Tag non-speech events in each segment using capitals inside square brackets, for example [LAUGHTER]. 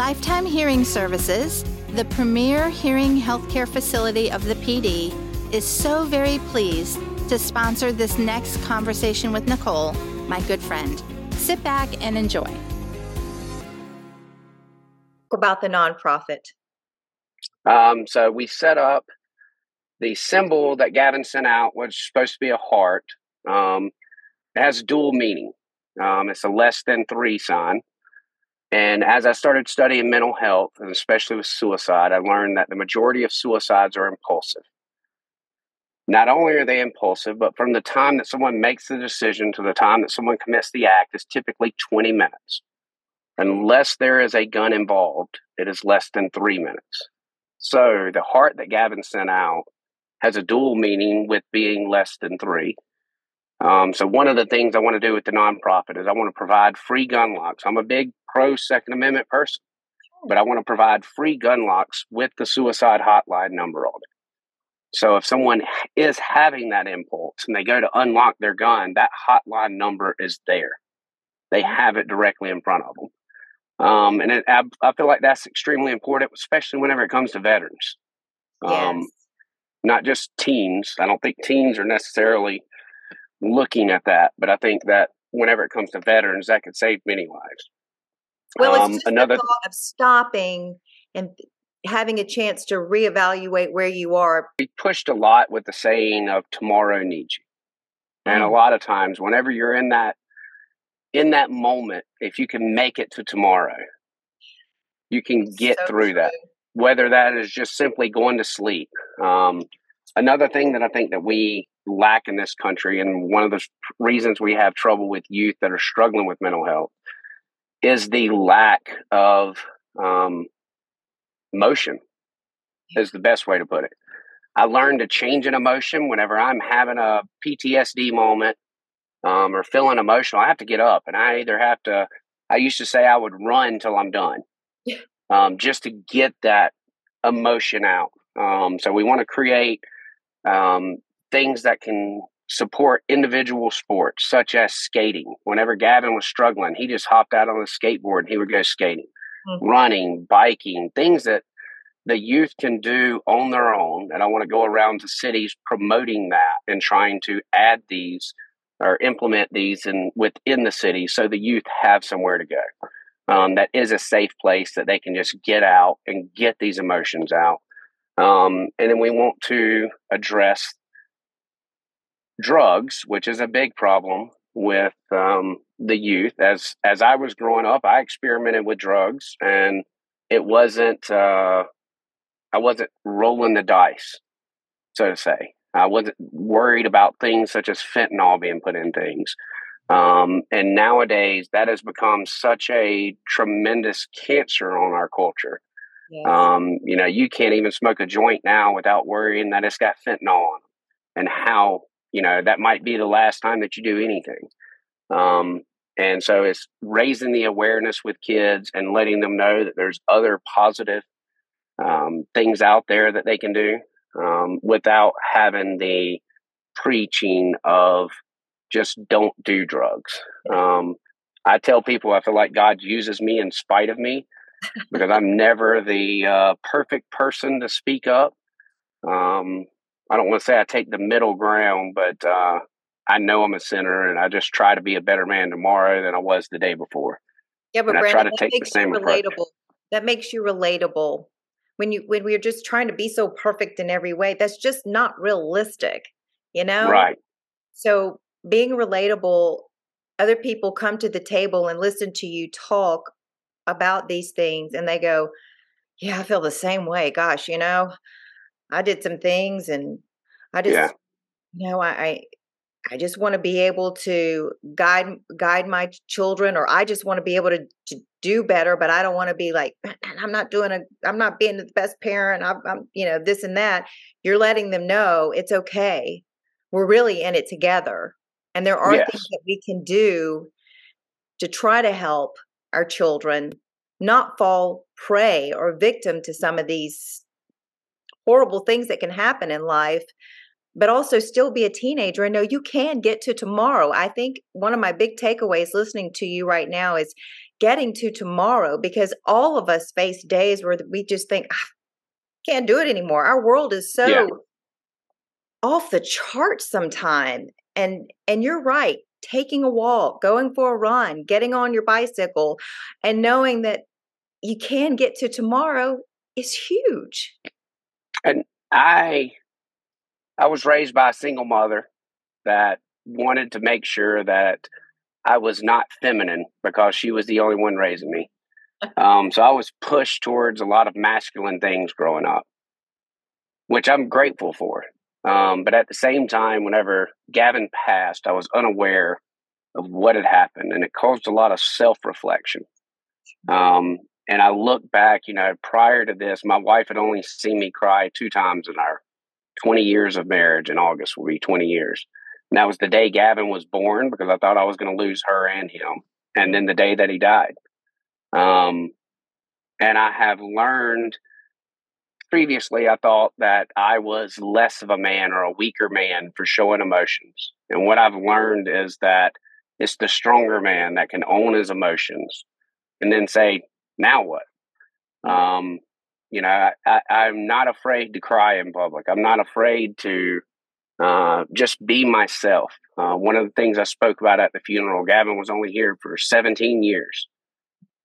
Lifetime Hearing Services, the premier hearing healthcare facility of the Pee Dee, is so very pleased to sponsor this next conversation with Nicole, my good friend. Sit back and enjoy. About the nonprofit. Um, so we set up the symbol that Gavin sent out was supposed to be a heart. Um, it has dual meaning. Um, it's a less than three sign. And as I started studying mental health, and especially with suicide, I learned that the majority of suicides are impulsive. Not only are they impulsive, but from the time that someone makes the decision to the time that someone commits the act is typically 20 minutes. Unless there is a gun involved, it is less than three minutes. So the heart that Gavin sent out has a dual meaning with being less than three. Um, so one of the things I want to do with the nonprofit is I want to provide free gun locks. I'm a big pro Second Amendment person, but I want to provide free gun locks with the suicide hotline number on it. So if someone is having that impulse and they go to unlock their gun, that hotline number is there. They have it directly in front of them. Um, and it, I, I, feel like that's extremely important, especially whenever it comes to veterans. Um, yes. Not just teens. I don't think teens are necessarily looking at that, but I think that whenever it comes to veterans, that could save many lives. Well, it's um, just another the thought of stopping and having a chance to reevaluate where you are. We pushed a lot with the saying of tomorrow needs you. And mm. a lot of times whenever you're in that in that moment, if you can make it to tomorrow, you can get so through true. that. Whether that is just simply going to sleep. Um, another thing that I think that we lack in this country, and one of the reasons we have trouble with youth that are struggling with mental health, is the lack of um, motion is the best way to put it. I learned to change an emotion whenever I'm having a PTSD moment um, or feeling emotional. I have to get up, and I either have to. I used to say I would run till I'm done, um, just to get that emotion out. Um, so we want to create um, things that can support individual sports, such as skating. Whenever Gavin was struggling, he just hopped out on a skateboard and he would go skating mm-hmm. running, biking, things that the youth can do on their own. And I want to go around to cities promoting that and trying to add these or implement these in within the city so the youth have somewhere to go. Um, that is a safe place that they can just get out and get these emotions out. Um, and then we want to address drugs, which is a big problem with um, the youth. As as I was growing up, I experimented with drugs, and it wasn't uh, I wasn't rolling the dice, so to say. I wasn't worried about things such as fentanyl being put in things. Um, and nowadays, that has become such a tremendous cancer on our culture. Yes. Um, you know, you can't even smoke a joint now without worrying that it's got fentanyl on and how you know that might be the last time that you do anything. Um, and so it's raising the awareness with kids and letting them know that there's other positive um, things out there that they can do um, without having the preaching of just don't do drugs. Um, i tell people i feel like god uses me in spite of me because i'm never the uh, perfect person to speak up. Um, I don't want to say I take the middle ground, but uh, I know I'm a sinner, and I just try to be a better man tomorrow than I was the day before. Yeah, but and Brandon, I try to take the same relatable. Approach. That makes you relatable. When you when we're just trying to be so perfect in every way, that's just not realistic. You know, right? So being relatable, other people come to the table and listen to you talk about these things, and they go, "Yeah, I feel the same way." Gosh, you know, I did some things and I just yeah. you know, I, I I just want to be able to guide guide my children or I just want to be able to, to do better, but I don't want to be like I'm not doing a I'm not being the best parent. I'm, I'm you know this and that. You're letting them know it's okay. We're really in it together. And there are yes. things that we can do to try to help our children not fall prey or victim to some of these horrible things that can happen in life but also still be a teenager and know you can get to tomorrow. I think one of my big takeaways listening to you right now is getting to tomorrow because all of us face days where we just think ah, can't do it anymore our world is so yeah. off the charts sometime and and you're right taking a walk going for a run getting on your bicycle and knowing that you can get to tomorrow is huge and i i was raised by a single mother that wanted to make sure that I was not feminine because she was the only one raising me. Um, so I was pushed towards a lot of masculine things growing up, which I'm grateful for. Um, but at the same time, whenever Gavin passed, I was unaware of what had happened, and it caused a lot of self reflection. Um, and I look back, you know, prior to this, my wife had only seen me cry two times in our 20 years of marriage. In August will be 20 years. And that was the day Gavin was born because I thought I was going to lose her and him. And then the day that he died. Um, and I have learned previously, I thought that I was less of a man or a weaker man for showing emotions. And what I've learned is that it's the stronger man that can own his emotions and then say, now what? Um, you know, I, I'm not afraid to cry in public. I'm not afraid to uh, just be myself. Uh, one of the things I spoke about at the funeral, Gavin was only here for 17 years.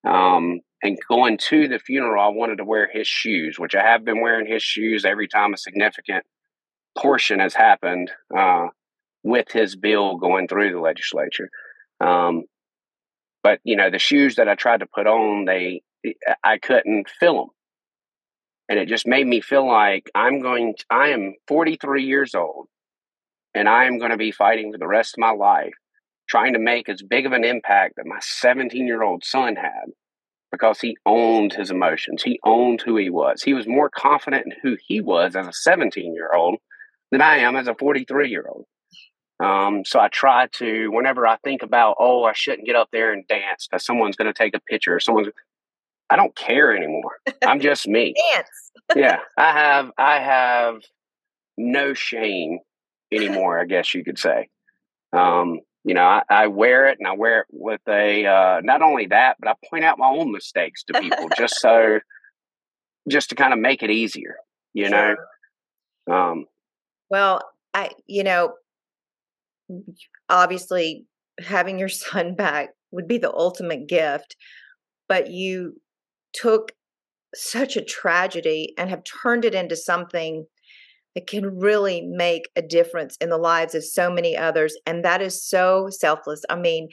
Um, and going to the funeral, I wanted to wear his shoes, which I have been wearing his shoes every time a significant portion has happened uh, with his bill going through the legislature. Um, but you know, the shoes that I tried to put on, they I couldn't fill them, and it just made me feel like I'm going. To, I am 43 years old and I am going to be fighting for the rest of my life, trying to make as big of an impact that my 17 year old son had because he owned his emotions. He owned who he was. He was more confident in who he was as a 17 year old than I am as a 43 year old. Um, so I try to, whenever I think about, oh, I shouldn't get up there and dance because someone's going to take a picture or someone's, I don't care anymore. I'm [LAUGHS] just me. dance. yeah, [LAUGHS] I have, I have no shame anymore, I guess you could say. Um, you know, I, I, wear it and I wear it with a, uh, not only that, but I point out my own mistakes to people just [LAUGHS] so, just to kind of make it easier, you sure. know? Um, well, I, you know, obviously having your [LAUGHS] son back would be the ultimate gift, but you took such a tragedy and have turned it into something that can really make a difference in the lives of so many others. And that is so selfless. I mean,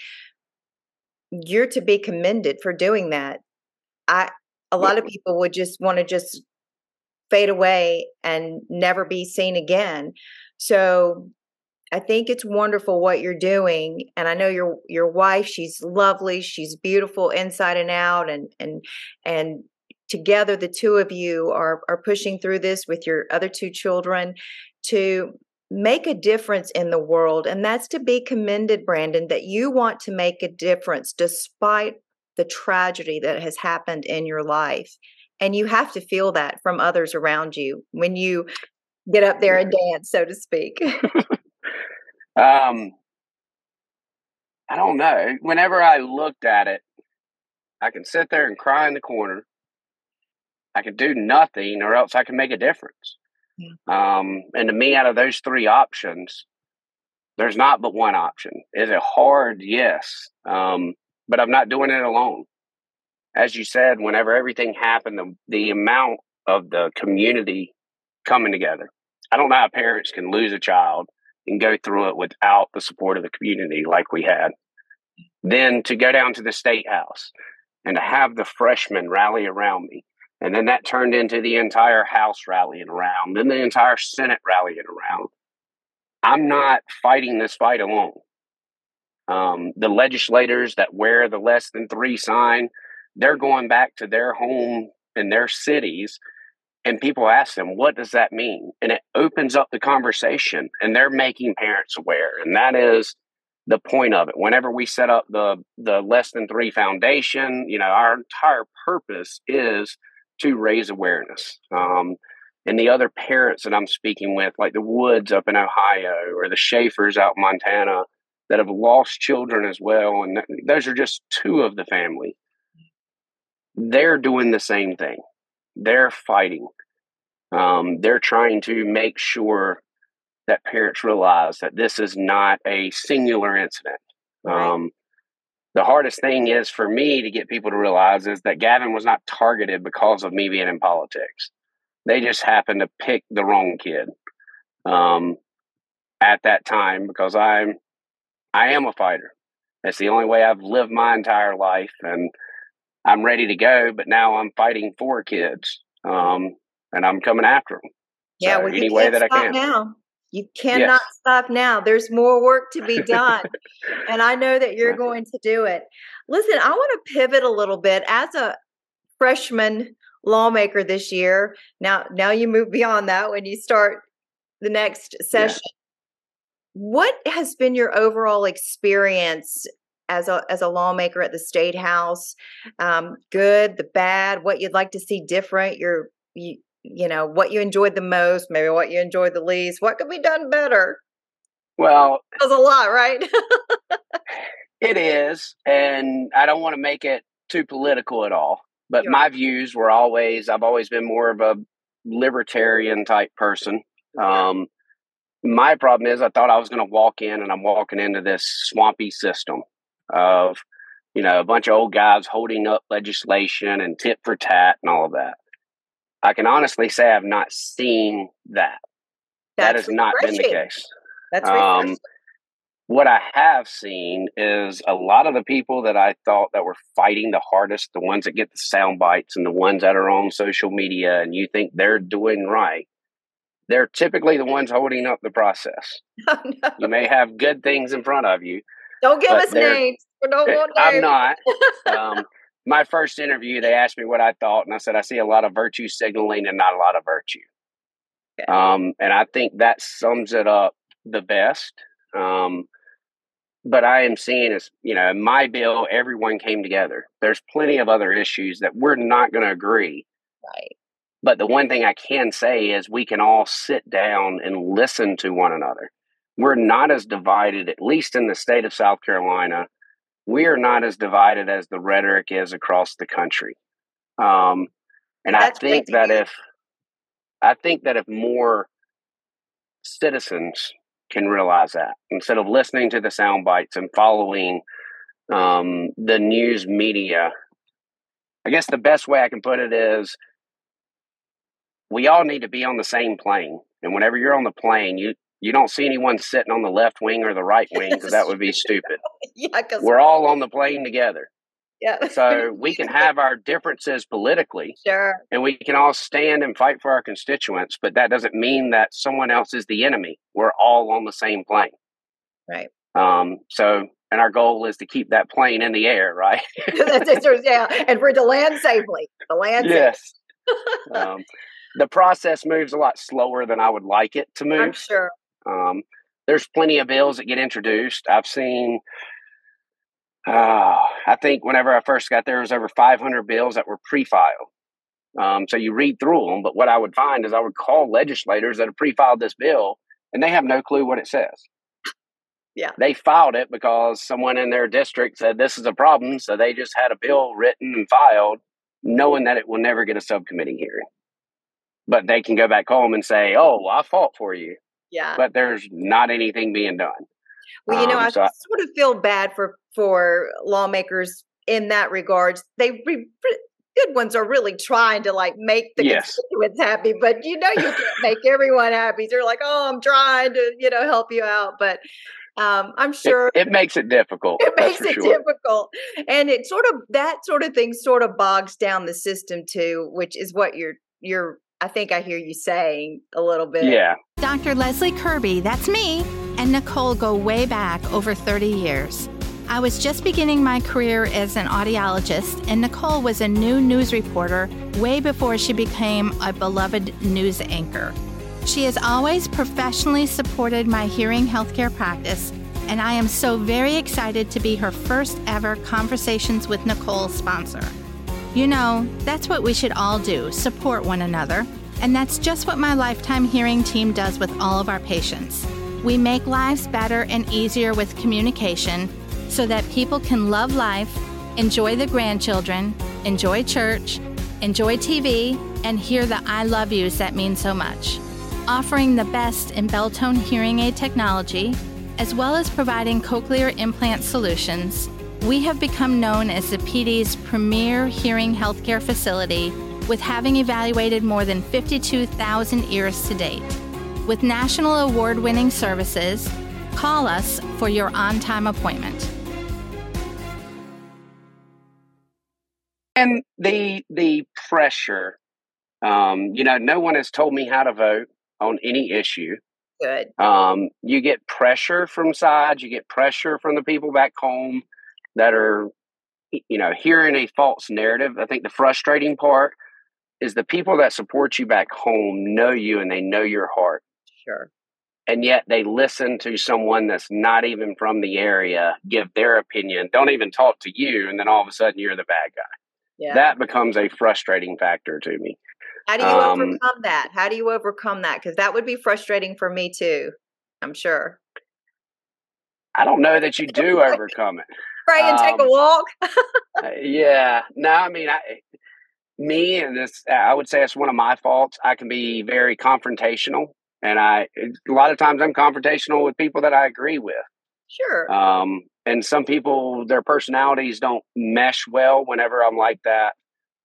you're to be commended for doing that. I a lot of people would just want to just fade away and never be seen again. So I think it's wonderful what you're doing and I know your your wife she's lovely, she's beautiful inside and out and and and together the two of you are are pushing through this with your other two children to make a difference in the world and that's to be commended Brandon that you want to make a difference despite the tragedy that has happened in your life and you have to feel that from others around you when you get up there and dance so to speak [LAUGHS] um i don't know whenever i looked at it i can sit there and cry in the corner I could do nothing or else I can make a difference. Yeah. Um, and to me, out of those three options, there's not but one option. Is it hard? Yes. Um, but I'm not doing it alone. As you said, whenever everything happened, the, the amount of the community coming together. I don't know how parents can lose a child and go through it without the support of the community like we had. Then to go down to the state house and to have the freshmen rally around me and then that turned into the entire House rallying around, then the entire Senate rallying around. I'm not fighting this fight alone. Um, the legislators that wear the less than three sign, they're going back to their home in their cities, and people ask them, What does that mean? And it opens up the conversation, and they're making parents aware. And that is the point of it. Whenever we set up the the less than three foundation, you know, our entire purpose is to raise awareness. Um, and the other parents that I'm speaking with, like the Woods up in Ohio or the Schaefers out in Montana, that have lost children as well. And those are just two of the family. they're doing the same thing. They're fighting. Um, they're trying to make sure that parents realize that this is not a singular incident. Um, the hardest thing is for me to get people to realize is that Gavin was not targeted because of me being in politics. They just happened to pick the wrong kid um, at that time because I'm I am a fighter. That's the only way I've lived my entire life, and I'm ready to go. But now I'm fighting for kids, um, and I'm coming after them. Yeah, so well, any way that I can. Now. You cannot yes. stop now. There's more work to be [LAUGHS] done. and I know that you're going to do it. Listen, I want to pivot a little bit as a freshman lawmaker this year. Now now you move beyond that when you start the next session. Yeah. What has been your overall experience as a as a lawmaker at the state house? Um, good, the bad, what you'd like to see different. Your you, you know what you enjoyed the most maybe what you enjoyed the least what could be done better well that's a lot right it is and i don't want to make it too political at all but my views were always i've always been more of a libertarian type person um, my problem is i thought i was going to walk in and i'm walking into this swampy system of you know a bunch of old guys holding up legislation and tit for tat and all of that I can honestly say I've not seen that. That's that has not been the case. That's um, what I have seen is a lot of the people that I thought that were fighting the hardest, the ones that get the sound bites and the ones that are on social media and you think they're doing right, they're typically the ones holding up the process. [LAUGHS] Oh, no. You may have good things in front of you. Don't give us names. don't want names. I'm not. [LAUGHS] Um, my first interview, they asked me what I thought, and I said I see a lot of virtue signaling and not a lot of virtue. Um, and I think that sums it up the best. Um, but I am seeing is, you know, my bill, everyone came together. There's plenty of other issues that we're not going to agree. Right. But the one thing I can say is we can all sit down and listen to one another. We're not as divided, at least in the state of South Carolina, we are not as divided as the rhetoric is across the country. Um, and That's I think that if I think that if more citizens can realize that instead of listening to the sound bites and following um, the news media, I guess the best way I can put it is we all need to be on the same plane. And whenever you're on the plane, you you don't see anyone sitting on the left wing or the right [LAUGHS] wing because that would be stupid. yeah, because we're all on the plane together. Yeah. so we can [LAUGHS] have our differences politically. Sure. And we can all stand and fight for our constituents, but that doesn't mean that someone else is the enemy. We're all on the same plane. Right. Um, so and our goal is to keep that plane in the air, right? [LAUGHS] yeah, and for it to land safely. To land yes. um, the process moves a lot slower than I would like it to move. I'm sure. Um, there's plenty of bills that get introduced. I've seen, uh, I think whenever I first got there, was over 500 bills that were pre-filed. Um, so you read through them, but what I would find is I would call legislators that have pre-filed this bill, and they have no clue what it says. Yeah, they filed it because someone in their district said this is a problem, so they just had a bill written and filed, knowing that it will never get a subcommittee hearing. But they can go back home and say, "Oh, well, I fought for you." Yeah. But there's not anything being done. Well, you know, um, I so sort of feel bad for for lawmakers in that regard. They re, good ones are really trying to like make the yes. constituents happy, but you know you can't make [LAUGHS] everyone happy. They're like, "Oh, I'm trying to, you know, help you out," but um, I'm sure it, it, makes it difficult. It makes it sure. difficult, and it sort of that sort of thing sort of bogs down the system too, which is what you're you're I think I hear you saying a little bit. Yeah. Dr. Leslie Kirby, that's me, and Nicole go way back over 30 years. I was just beginning my career as an audiologist, and Nicole was a new news reporter way before she became a beloved news anchor. She has always professionally supported my hearing healthcare practice, and I am so very excited to be her first ever Conversations with Nicole sponsor. You know, that's what we should all do support one another. And that's just what my Lifetime Hearing team does with all of our patients. We make lives better and easier with communication so that people can love life, enjoy the grandchildren, enjoy church, enjoy TV, and hear the I love yous that mean so much. Offering the best in Beltone hearing aid technology, as well as providing cochlear implant solutions, we have become known as the Pee Dee's premier hearing healthcare facility with having evaluated more than 52,000 ears to date. With national award winning services, call us for your on time appointment. And the the pressure, um, you know, no one has told me how to vote on any issue. Good. Um, you get pressure from sides, you get pressure from the people back home that are, you know, hearing a false narrative. I think the frustrating part is the people that support you back home know you and they know your heart. Sure. And yet they listen to someone that's not even from the area give their opinion, don't even talk to you, and then all of a sudden you're the bad guy. Yeah. That becomes a frustrating factor to me. How do you um, overcome that? How do you overcome that? Because that would be frustrating for me too. I'm sure. I don't know that you do [LAUGHS] overcome it. Pray and take a Um, walk. [LAUGHS] Uh, yeah. No, I mean, I, me and this, I would say it's one of my faults. I can be very confrontational, and I a lot of times I'm confrontational with people that I agree with. Sure. Um, and some people, their personalities don't mesh well whenever I'm like that.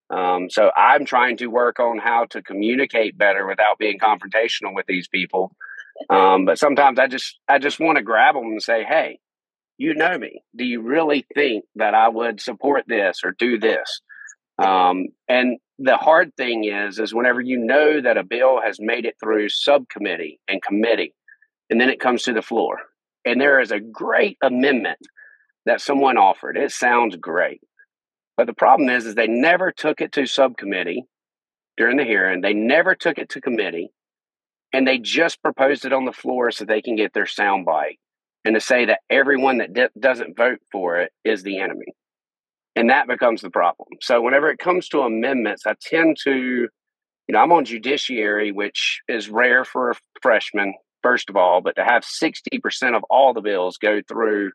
Um, so I'm trying to work on how to communicate better without being confrontational with these people. Um, but sometimes I just, I just want to grab them and say, "Hey, you know me. Do you really think that I would support this or do this?" Um, and the hard thing is, is whenever you know that a bill has made it through subcommittee and committee, and then it comes to the floor, and there is a great amendment that someone offered. It sounds great. But the problem is, is they never took it to subcommittee during the hearing. They never took it to committee, and they just proposed it on the floor so they can get their soundbite and to say that everyone that doesn't vote for it is the enemy. And that becomes the problem. So whenever it comes to amendments, I tend to, you know, I'm on judiciary, which is rare for a freshman, first of all, but to have 60% of all the bills go through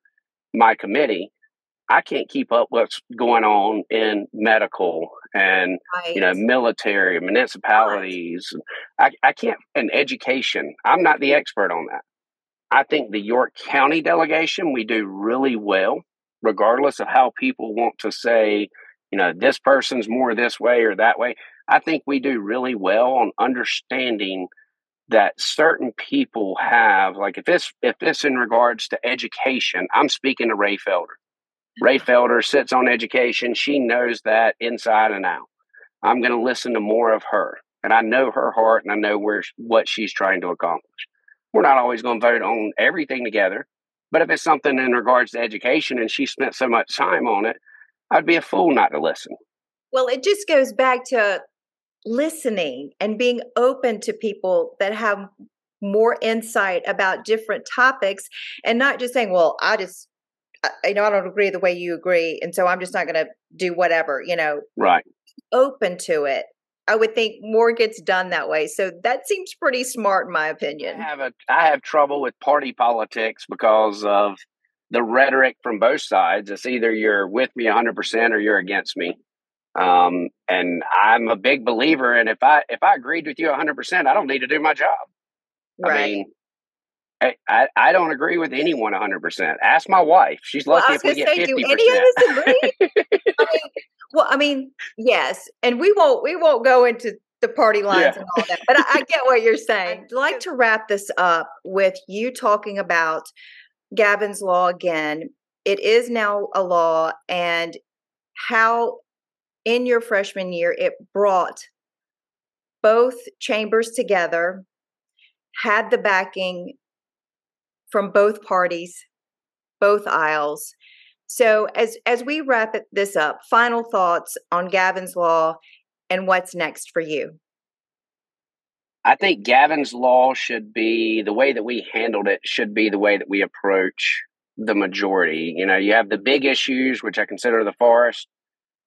my committee, I can't keep up what's going on in medical and right. you know military municipalities. I, I can't and education. I'm not the expert on that. I think the York County delegation we do really well, regardless of how people want to say, you know, this person's more this way or that way. I think we do really well on understanding that certain people have like if this if this in regards to education i'm speaking to Raye Felder. Raye mm-hmm. Felder sits on education. She knows that inside and out. I'm going to listen to more of her and i know her heart and i know where what she's trying to accomplish. We're not always going to vote on everything together but if it's something in regards to education and she spent so much time on it i'd be a fool not to listen Well, it just goes back to listening and being open to people that have more insight about different topics and not just saying, well, I just, I, you know, I don't agree the way you agree. And so I'm just not going to do whatever, you know, right open to it. I would think more gets done that way. So that seems pretty smart, in my opinion. I have a I have trouble with party politics because of the rhetoric from both sides. It's either you're with me 100% or you're against me. Um, and I'm a big believer in if I if I agreed with you 100%, I don't need to do my job. I mean, I, I, don't agree with anyone 100%. Ask my wife. She's Well, I lucky was if we get say, 50%. do any of us agree? [LAUGHS] I mean, well, I mean, yes, and we won't we won't go into the party lines Yeah. and all that, but I, I get what you're [LAUGHS] saying. I'd like to wrap this up with you talking about Gavin's law again. It is now a law, and how in your freshman year it brought both chambers together, had the backing from both parties, both aisles. So as as we wrap this up, final thoughts on Gavin's law and what's next for you. I think Gavin's law should be the way that we handled it should be the way that we approach the majority. You know, you have the big issues, which I consider the forest,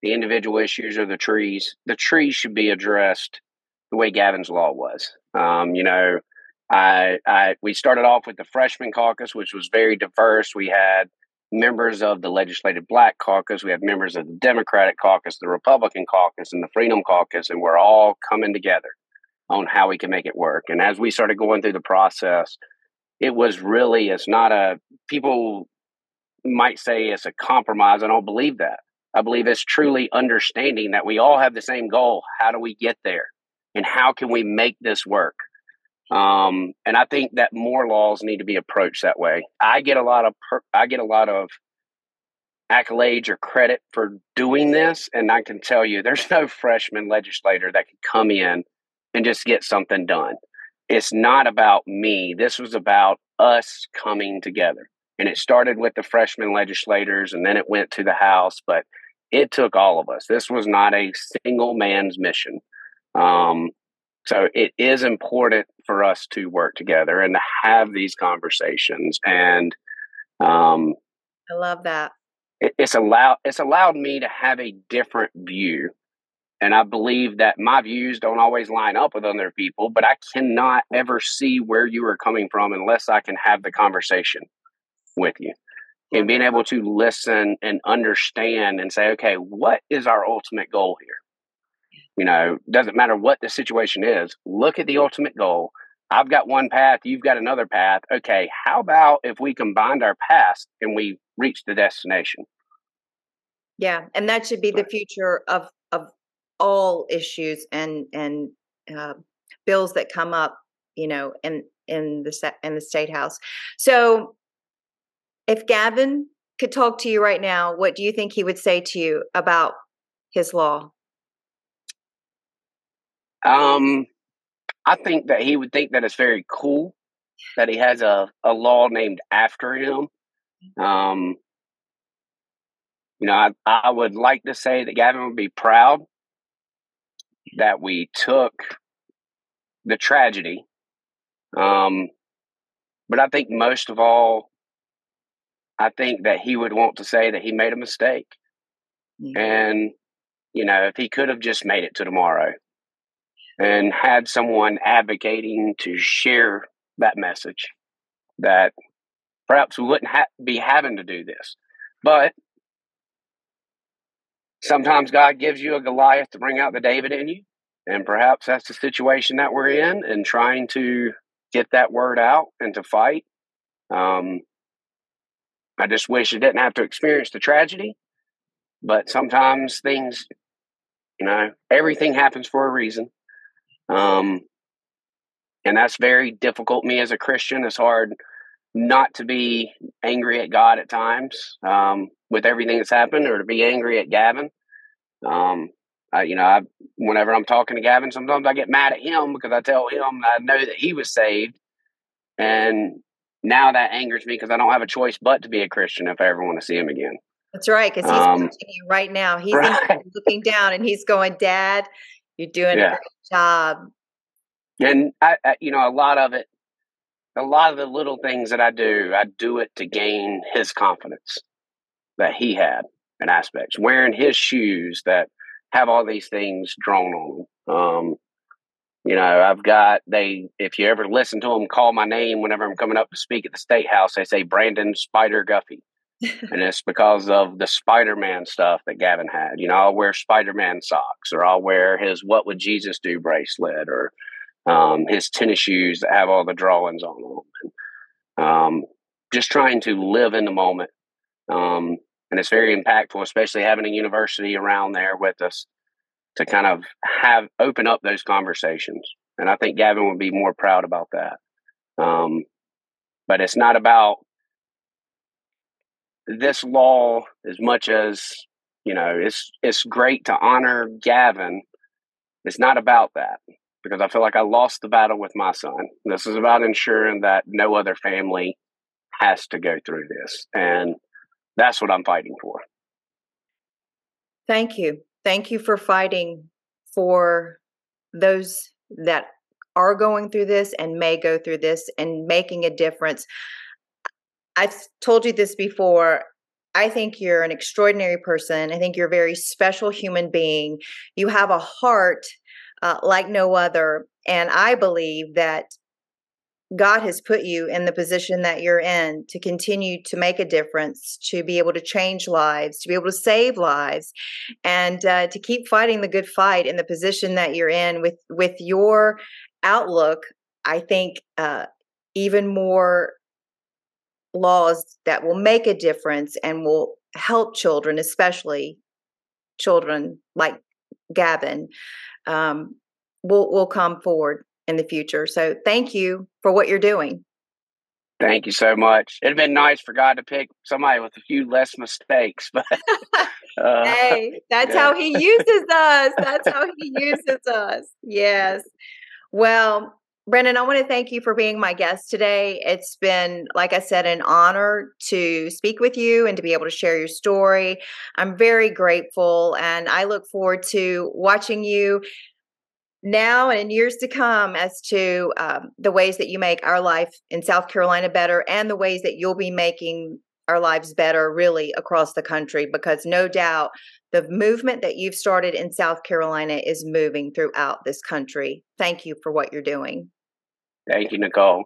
the individual issues are the trees. The trees should be addressed the way Gavin's law was. Um, you know, I, I we started off with the freshman caucus, which was very diverse. We had members of the Legislative Black Caucus, we have members of the Democratic Caucus, the Republican Caucus, and the Freedom Caucus, and we're all coming together on how we can make it work. And as we started going through the process, it was really, it's not a, people might say it's a compromise. I don't believe that. I believe it's truly understanding that we all have the same goal. How do we get there? And how can we make this work? Um, and I think that more laws need to be approached that way. I get a lot of per- I get a lot of accolades or credit for doing this, and I can tell you, there's [LAUGHS] no freshman legislator that can come in and just get something done. It's not about me. This was about us coming together, and it started with the freshman legislators, and then it went to the House, but it took all of us. This was not a single man's mission. Um, so it is important for us to work together and to have these conversations. And um, I love that. It, it's allowed it's allowed me to have a different view. And I believe that my views don't always line up with other people, but I cannot ever see where you are coming from unless I can have the conversation with you. And being able to listen and understand and say, okay, what is our ultimate goal here? You know, doesn't matter what the situation is, look at the ultimate goal. I've got one path, you've got another path. Okay, how about if we combined our paths and we reach the destination? Yeah, and that should be the future of of all issues and and uh, bills that come up, you know, in in the in the state house. So, if Gavin could talk to you right now, what do you think he would say to you about his law? Um, I think that he would think that it's very cool that he has a, a law named after him. Um, you know, I, I would like to say that Gavin would be proud that we took the tragedy. Um, but I think most of all, I think that he would want to say that he made a mistake. Mm-hmm. And, you know, if he could have just made it to tomorrow, and had someone advocating to share that message that perhaps we wouldn't ha- be having to do this. But sometimes God gives you a Goliath to bring out the David in you. And perhaps that's the situation that we're in and trying to get that word out and to fight. Um, I just wish I didn't have to experience the tragedy. But sometimes things, you know, everything happens for a reason. Um, and that's very difficult. Me as a Christian, it's hard not to be angry at God at times um, with everything that's happened, or to be angry at Gavin. Um, I, you know, I, whenever I'm talking to Gavin, sometimes I get mad at him because I tell him I know that he was saved, and now that angers me because I don't have a choice but to be a Christian if I ever want to see him again. That's right, because he's um, you right now. [LAUGHS] He's right. looking down and he's going, "Dad, you're doing yeah. Job. And I, I, you know, a lot of it, a lot of the little things that I do, I do it to gain his confidence that he had in aspects. Wearing his shoes that have all these things drawn on them. Um, you know, I've got they. If you ever listen to them call my name whenever I'm coming up to speak at the state house, they say Brandon Spider Guffey and it's because of the Spider-Man stuff that Gavin had. You know, I'll wear Spider-Man socks, or I'll wear his "What Would Jesus Do" bracelet, or um, his tennis shoes that have all the drawings on them. And, um, just trying to live in the moment, um, and it's very impactful, especially having a university around there with us to kind of have open up those conversations. And I think Gavin would be more proud about that. Um, but it's not about this law, as much as you know, it's it's great to honor Gavin. It's not about that because I feel like I lost the battle with my son. This is about ensuring that no other family has to go through this, and that's what I'm fighting for. Thank you. Thank you for fighting for those that are going through this and may go through this and making a difference. I've told you this before. I think you're an extraordinary person. I think you're a very special human being. You have a heart uh, like no other. And I believe that God has put you in the position that you're in to continue to make a difference, to be able to change lives, to be able to save lives, and uh, to keep fighting the good fight in the position that you're in with with your outlook. I think uh, even more laws that will make a difference and will help children, especially children like Gavin, um, will will come forward in the future. So thank you for what you're doing. Thank you so much. It'd been nice for God to pick somebody with a few less mistakes, [LAUGHS] but uh, hey, that's yeah. how He uses us. That's how He uses us. Yes. Well, Brandon, I want to thank you for being my guest today. It's been, like I said, an honor to speak with you and to be able to share your story. I'm very grateful, and I look forward to watching you now and in years to come as to um, the ways that you make our life in South Carolina better and the ways that you'll be making our lives better really across the country because no doubt the movement that you've started in South Carolina is moving throughout this country. Thank you for what you're doing. Thank you, Nicole.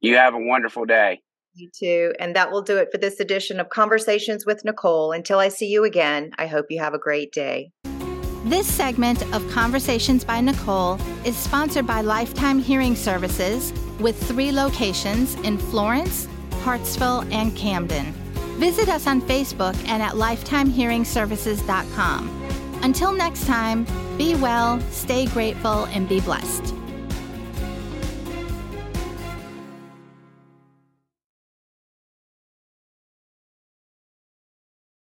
You have a wonderful day. You too. And that will do it for this edition of Conversations with Nicole. Until I see you again, I hope you have a great day. This segment of Conversations by Nicole is sponsored by Lifetime Hearing Services with three locations in Florence, Hartsville, and Camden. Visit us on Facebook and at lifetimehearingservices.com. Until next time, be well, stay grateful, and be blessed.